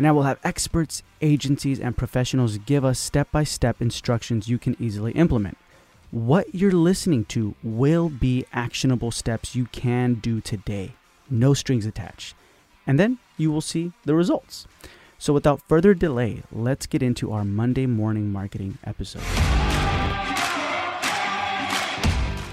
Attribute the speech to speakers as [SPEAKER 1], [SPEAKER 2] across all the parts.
[SPEAKER 1] and I will have experts, agencies, and professionals give us step by step instructions you can easily implement. What you're listening to will be actionable steps you can do today, no strings attached. And then you will see the results. So, without further delay, let's get into our Monday morning marketing episode.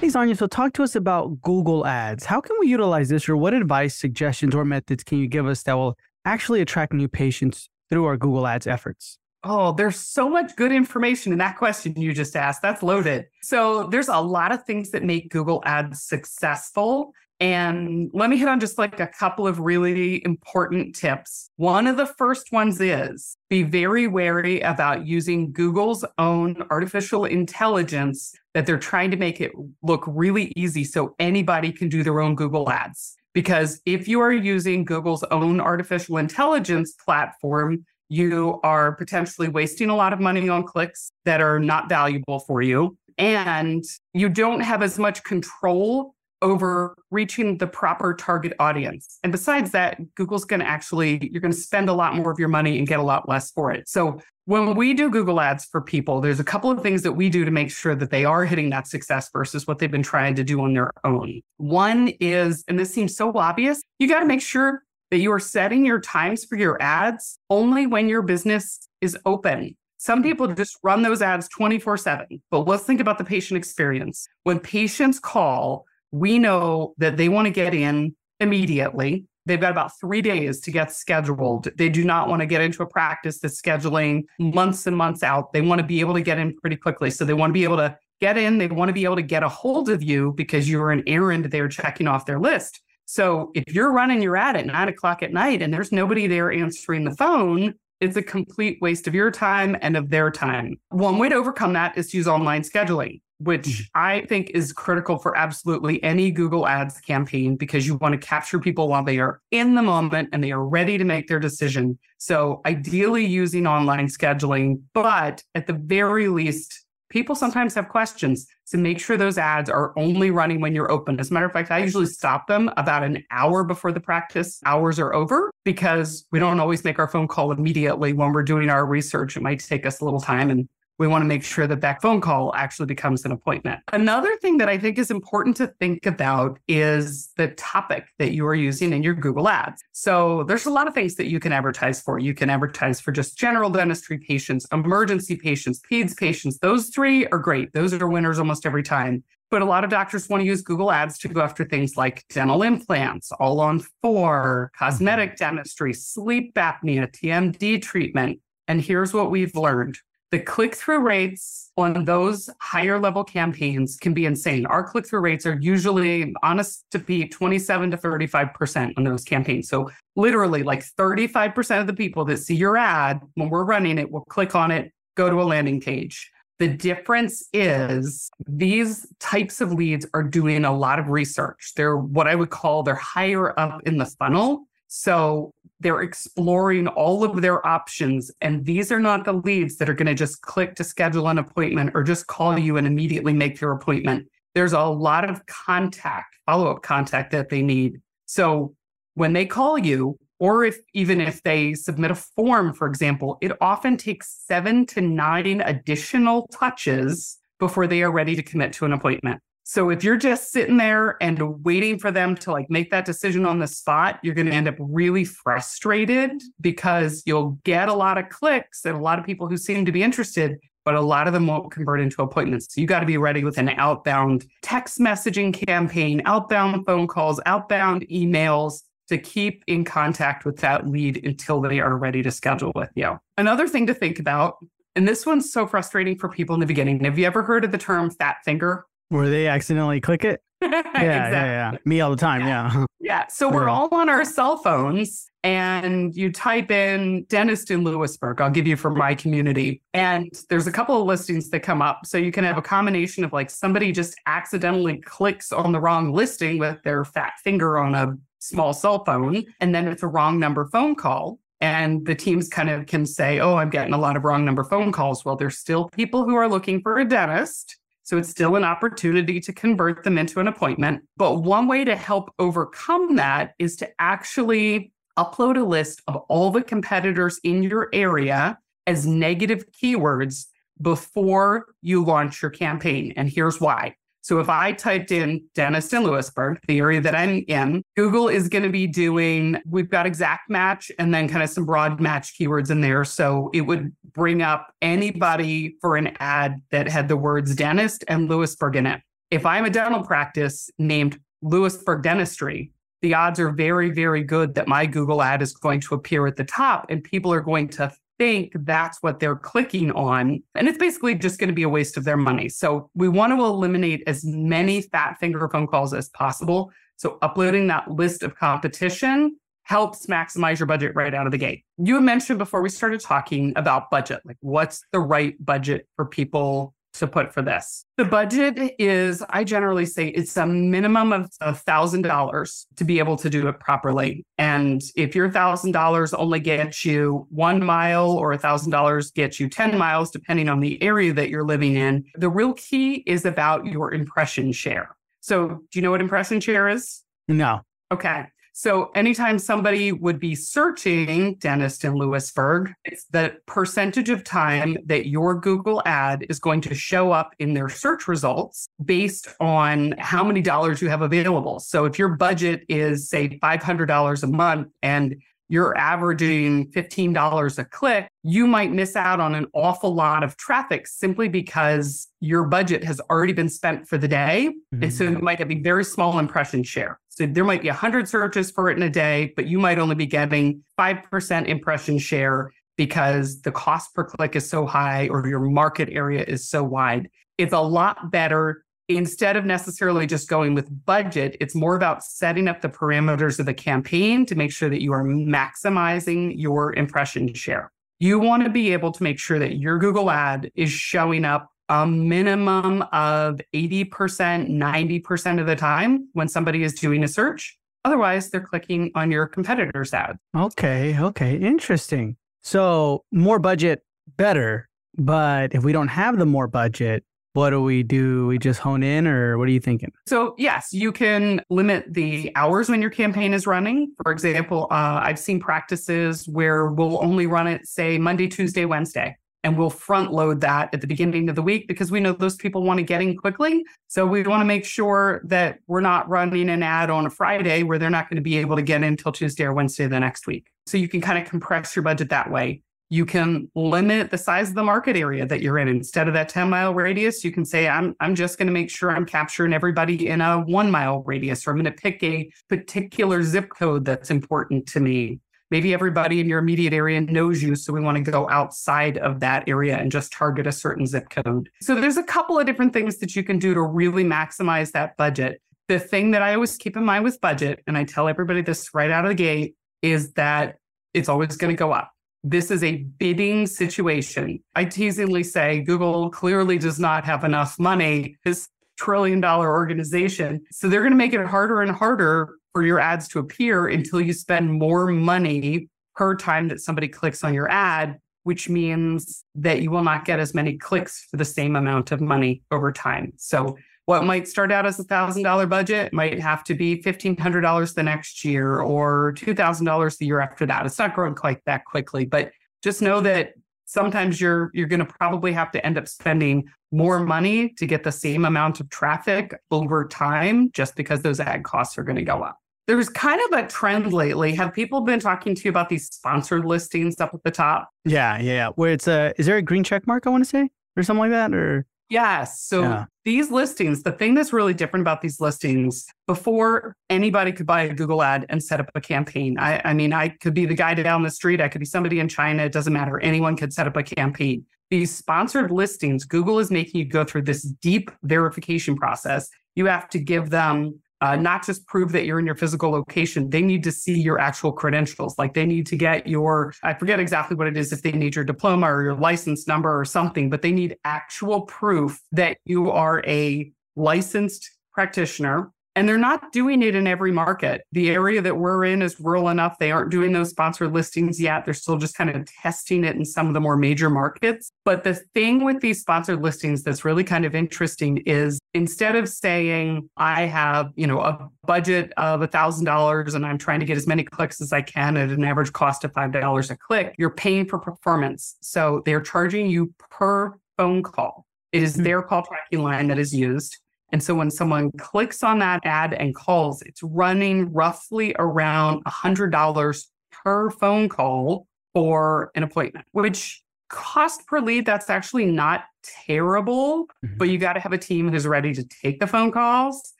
[SPEAKER 1] Hey, Xana, so talk to us about Google Ads. How can we utilize this, or what advice, suggestions, or methods can you give us that will actually attract new patients through our Google Ads efforts?
[SPEAKER 2] Oh, there's so much good information in that question you just asked. That's loaded. So, there's a lot of things that make Google Ads successful. And let me hit on just like a couple of really important tips. One of the first ones is be very wary about using Google's own artificial intelligence that they're trying to make it look really easy so anybody can do their own Google Ads. Because if you are using Google's own artificial intelligence platform, you are potentially wasting a lot of money on clicks that are not valuable for you. And you don't have as much control over reaching the proper target audience. And besides that, Google's going to actually, you're going to spend a lot more of your money and get a lot less for it. So when we do Google Ads for people, there's a couple of things that we do to make sure that they are hitting that success versus what they've been trying to do on their own. One is, and this seems so obvious, you got to make sure that you are setting your times for your ads only when your business is open. Some people just run those ads 24 7. But let's think about the patient experience. When patients call, we know that they want to get in immediately. They've got about three days to get scheduled. They do not want to get into a practice that's scheduling months and months out. They want to be able to get in pretty quickly. So they want to be able to get in. They want to be able to get a hold of you because you're an errand they're checking off their list. So if you're running your ad at nine o'clock at night and there's nobody there answering the phone, it's a complete waste of your time and of their time. One way to overcome that is to use online scheduling which mm-hmm. I think is critical for absolutely any Google Ads campaign because you want to capture people while they are in the moment and they are ready to make their decision. So, ideally, using online scheduling, but at the very least, people sometimes have questions. So, make sure those ads are only running when you're open. As a matter of fact, I usually stop them about an hour before the practice hours are over because we don't always make our phone call immediately when we're doing our research. It might take us a little time and we want to make sure that that phone call actually becomes an appointment. Another thing that I think is important to think about is the topic that you are using in your Google Ads. So there's a lot of things that you can advertise for. You can advertise for just general dentistry patients, emergency patients, peds patients. Those three are great. Those are winners almost every time. But a lot of doctors want to use Google Ads to go after things like dental implants, all on four, cosmetic mm-hmm. dentistry, sleep apnea, TMD treatment. And here's what we've learned the click through rates on those higher level campaigns can be insane. Our click through rates are usually, honest to be 27 to 35% on those campaigns. So, literally, like 35% of the people that see your ad when we're running it will click on it, go to a landing page. The difference is these types of leads are doing a lot of research. They're what I would call they're higher up in the funnel. So they're exploring all of their options. And these are not the leads that are going to just click to schedule an appointment or just call you and immediately make your appointment. There's a lot of contact, follow up contact that they need. So when they call you, or if even if they submit a form, for example, it often takes seven to nine additional touches before they are ready to commit to an appointment. So if you're just sitting there and waiting for them to like make that decision on the spot, you're going to end up really frustrated because you'll get a lot of clicks and a lot of people who seem to be interested, but a lot of them won't convert into appointments. So you got to be ready with an outbound text messaging campaign, outbound phone calls, outbound emails to keep in contact with that lead until they are ready to schedule with you. Another thing to think about, and this one's so frustrating for people in the beginning. Have you ever heard of the term fat finger?
[SPEAKER 1] Where they accidentally click it? yeah, exactly. yeah, yeah. Me all the time. Yeah.
[SPEAKER 2] Yeah. yeah. So we're all on our cell phones and you type in dentist in Lewisburg. I'll give you for my community. And there's a couple of listings that come up. So you can have a combination of like somebody just accidentally clicks on the wrong listing with their fat finger on a small cell phone, and then it's a wrong number phone call. And the teams kind of can say, oh, I'm getting a lot of wrong number phone calls. Well, there's still people who are looking for a dentist. So it's still an opportunity to convert them into an appointment. But one way to help overcome that is to actually upload a list of all the competitors in your area as negative keywords before you launch your campaign. And here's why. So if I typed in dentist in Lewisburg, the area that I'm in, Google is going to be doing, we've got exact match and then kind of some broad match keywords in there. So it would bring up anybody for an ad that had the words dentist and Lewisburg in it. If I'm a dental practice named Lewisburg Dentistry, the odds are very, very good that my Google ad is going to appear at the top and people are going to think that's what they're clicking on. And it's basically just going to be a waste of their money. So we want to eliminate as many fat finger phone calls as possible. So uploading that list of competition helps maximize your budget right out of the gate. You mentioned before we started talking about budget, like what's the right budget for people to put for this. The budget is, I generally say it's a minimum of a thousand dollars to be able to do it properly. And if your thousand dollars only gets you one mile or a thousand dollars gets you 10 miles, depending on the area that you're living in, the real key is about your impression share. So do you know what impression share is?
[SPEAKER 1] No.
[SPEAKER 2] Okay. So anytime somebody would be searching dentist in Lewisburg, it's the percentage of time that your Google ad is going to show up in their search results based on how many dollars you have available. So if your budget is say $500 a month and you're averaging $15 a click, you might miss out on an awful lot of traffic simply because your budget has already been spent for the day. Mm-hmm. And so you might have a very small impression share. So there might be 100 searches for it in a day, but you might only be getting 5% impression share because the cost per click is so high or your market area is so wide. It's a lot better instead of necessarily just going with budget, it's more about setting up the parameters of the campaign to make sure that you are maximizing your impression share. You want to be able to make sure that your Google ad is showing up a minimum of 80%, 90% of the time when somebody is doing a search. Otherwise, they're clicking on your competitor's ad.
[SPEAKER 1] Okay. Okay. Interesting. So, more budget, better. But if we don't have the more budget, what do we do? We just hone in, or what are you thinking?
[SPEAKER 2] So, yes, you can limit the hours when your campaign is running. For example, uh, I've seen practices where we'll only run it, say, Monday, Tuesday, Wednesday, and we'll front load that at the beginning of the week because we know those people want to get in quickly. So, we want to make sure that we're not running an ad on a Friday where they're not going to be able to get in until Tuesday or Wednesday the next week. So, you can kind of compress your budget that way. You can limit the size of the market area that you're in. Instead of that 10 mile radius, you can say, I'm, I'm just going to make sure I'm capturing everybody in a one mile radius, or I'm going to pick a particular zip code that's important to me. Maybe everybody in your immediate area knows you. So we want to go outside of that area and just target a certain zip code. So there's a couple of different things that you can do to really maximize that budget. The thing that I always keep in mind with budget, and I tell everybody this right out of the gate, is that it's always going to go up this is a bidding situation. I teasingly say Google clearly does not have enough money, this trillion dollar organization. So they're going to make it harder and harder for your ads to appear until you spend more money per time that somebody clicks on your ad, which means that you will not get as many clicks for the same amount of money over time. So what might start out as a thousand dollar budget might have to be fifteen hundred dollars the next year or two thousand dollars the year after that. It's not growing quite that quickly, but just know that sometimes you're you're going to probably have to end up spending more money to get the same amount of traffic over time just because those ad costs are going to go up. There's kind of a trend lately. Have people been talking to you about these sponsored listings up at the top?
[SPEAKER 1] Yeah, yeah. Where it's a is there a green check mark I want to say or something like that or
[SPEAKER 2] Yes. So yeah. these listings, the thing that's really different about these listings, before anybody could buy a Google ad and set up a campaign. I, I mean, I could be the guy down the street, I could be somebody in China, it doesn't matter. Anyone could set up a campaign. These sponsored listings, Google is making you go through this deep verification process. You have to give them uh, not just prove that you're in your physical location, they need to see your actual credentials. Like they need to get your, I forget exactly what it is, if they need your diploma or your license number or something, but they need actual proof that you are a licensed practitioner and they're not doing it in every market. The area that we're in is rural enough. They aren't doing those sponsored listings yet. They're still just kind of testing it in some of the more major markets. But the thing with these sponsored listings that's really kind of interesting is instead of saying, I have, you know, a budget of a thousand dollars and I'm trying to get as many clicks as I can at an average cost of five dollars a click, you're paying for performance. So they're charging you per phone call. It is hmm. their call tracking line that is used. And so when someone clicks on that ad and calls, it's running roughly around $100 per phone call for an appointment, which cost per lead, that's actually not terrible, mm-hmm. but you got to have a team who's ready to take the phone calls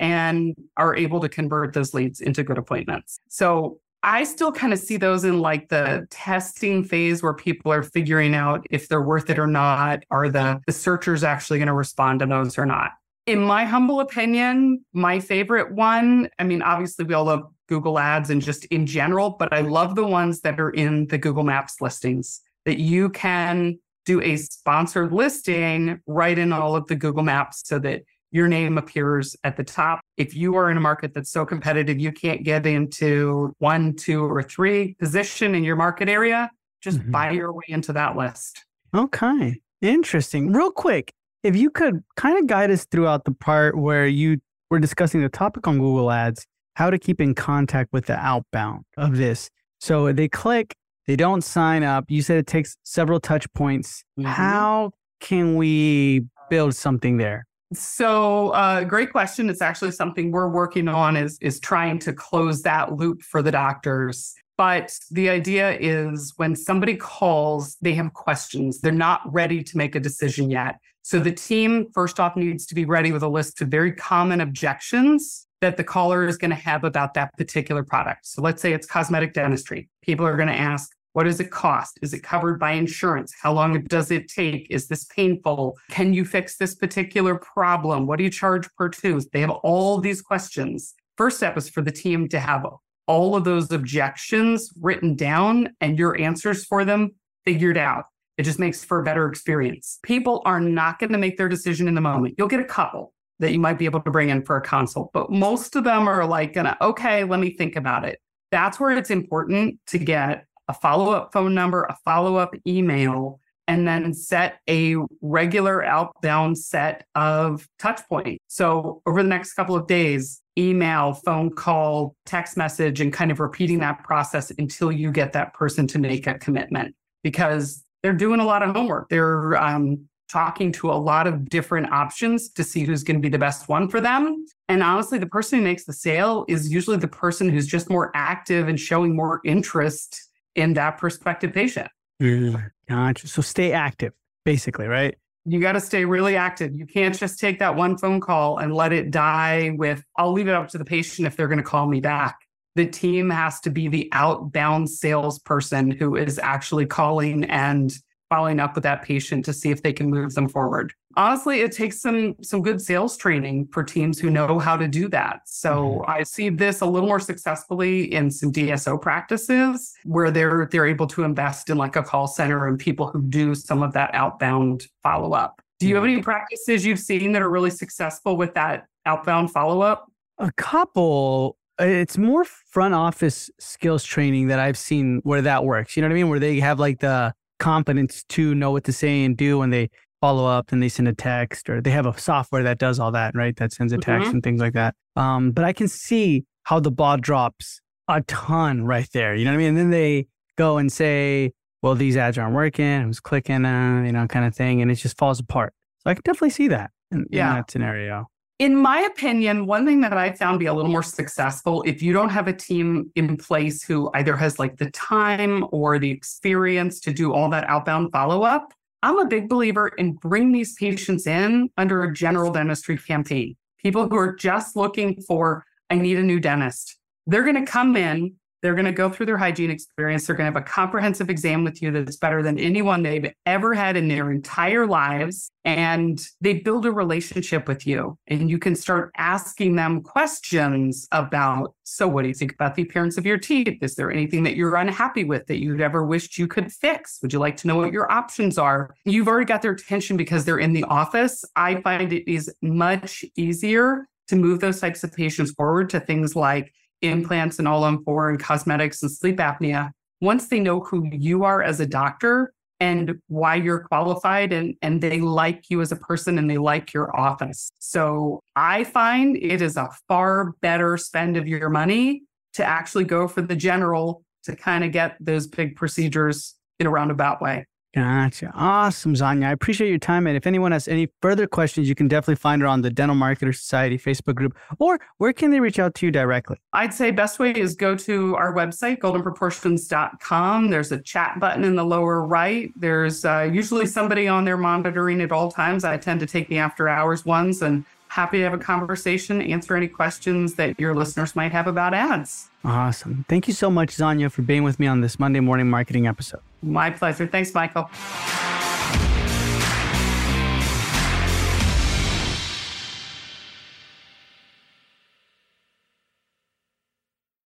[SPEAKER 2] and are able to convert those leads into good appointments. So I still kind of see those in like the testing phase where people are figuring out if they're worth it or not. Are the, the searchers actually going to respond to those or not? in my humble opinion, my favorite one, I mean, obviously we all love Google ads and just in general, but I love the ones that are in the Google Maps listings that you can do a sponsored listing right in all of the Google Maps so that your name appears at the top. If you are in a market that's so competitive, you can't get into one, two, or three position in your market area, just mm-hmm. buy your way into that list.
[SPEAKER 1] Okay. Interesting. Real quick, if you could kind of guide us throughout the part where you were discussing the topic on Google Ads, how to keep in contact with the outbound of this. So they click, they don't sign up. You said it takes several touch points. Mm-hmm. How can we build something there?
[SPEAKER 2] So, uh, great question. It's actually something we're working on is is trying to close that loop for the doctors. But the idea is when somebody calls, they have questions. They're not ready to make a decision yet. So the team, first off, needs to be ready with a list of very common objections that the caller is going to have about that particular product. So let's say it's cosmetic dentistry. People are going to ask, what does it cost? Is it covered by insurance? How long does it take? Is this painful? Can you fix this particular problem? What do you charge per tooth? They have all these questions. First step is for the team to have all of those objections written down and your answers for them figured out. It just makes for a better experience. People are not going to make their decision in the moment. You'll get a couple that you might be able to bring in for a consult, but most of them are like, gonna, okay, let me think about it. That's where it's important to get a follow up phone number, a follow up email, and then set a regular outbound set of touch points. So over the next couple of days, email, phone call, text message, and kind of repeating that process until you get that person to make a commitment. Because they're doing a lot of homework. They're um, talking to a lot of different options to see who's going to be the best one for them. And honestly, the person who makes the sale is usually the person who's just more active and showing more interest in that prospective patient.
[SPEAKER 1] Mm, gotcha. So stay active, basically, right?
[SPEAKER 2] You got to stay really active. You can't just take that one phone call and let it die with, I'll leave it up to the patient if they're going to call me back the team has to be the outbound salesperson who is actually calling and following up with that patient to see if they can move them forward. Honestly, it takes some some good sales training for teams who know how to do that. So mm-hmm. I see this a little more successfully in some DSO practices where they're they're able to invest in like a call center and people who do some of that outbound follow up. Do you have any practices you've seen that are really successful with that outbound follow up?
[SPEAKER 1] A couple it's more front office skills training that I've seen where that works. You know what I mean? Where they have like the confidence to know what to say and do when they follow up and they send a text or they have a software that does all that, right? That sends a text mm-hmm. and things like that. Um, but I can see how the ball drops a ton right there. You know what I mean? And then they go and say, well, these ads aren't working. I was clicking, uh, you know, kind of thing. And it just falls apart. So I can definitely see that in, yeah. in that scenario.
[SPEAKER 2] In my opinion, one thing that I found be a little more successful if you don't have a team in place who either has like the time or the experience to do all that outbound follow up. I'm a big believer in bring these patients in under a general dentistry campaign. People who are just looking for, I need a new dentist. They're going to come in, They're going to go through their hygiene experience. They're going to have a comprehensive exam with you that's better than anyone they've ever had in their entire lives. And they build a relationship with you. And you can start asking them questions about so, what do you think about the appearance of your teeth? Is there anything that you're unhappy with that you'd ever wished you could fix? Would you like to know what your options are? You've already got their attention because they're in the office. I find it is much easier to move those types of patients forward to things like implants and all on four and cosmetics and sleep apnea. Once they know who you are as a doctor and why you're qualified and, and they like you as a person and they like your office. So I find it is a far better spend of your money to actually go for the general to kind of get those big procedures in a roundabout way.
[SPEAKER 1] Gotcha. Awesome, Xana. I appreciate your time. And if anyone has any further questions, you can definitely find her on the Dental Marketer Society Facebook group, or where can they reach out to you directly?
[SPEAKER 2] I'd say best way is go to our website, goldenproportions.com. There's a chat button in the lower right. There's uh, usually somebody on there monitoring at all times. I tend to take the after hours ones and happy to have a conversation, answer any questions that your listeners might have about ads.
[SPEAKER 1] Awesome. Thank you so much, Xana, for being with me on this Monday morning marketing episode.
[SPEAKER 2] My pleasure. Thanks, Michael.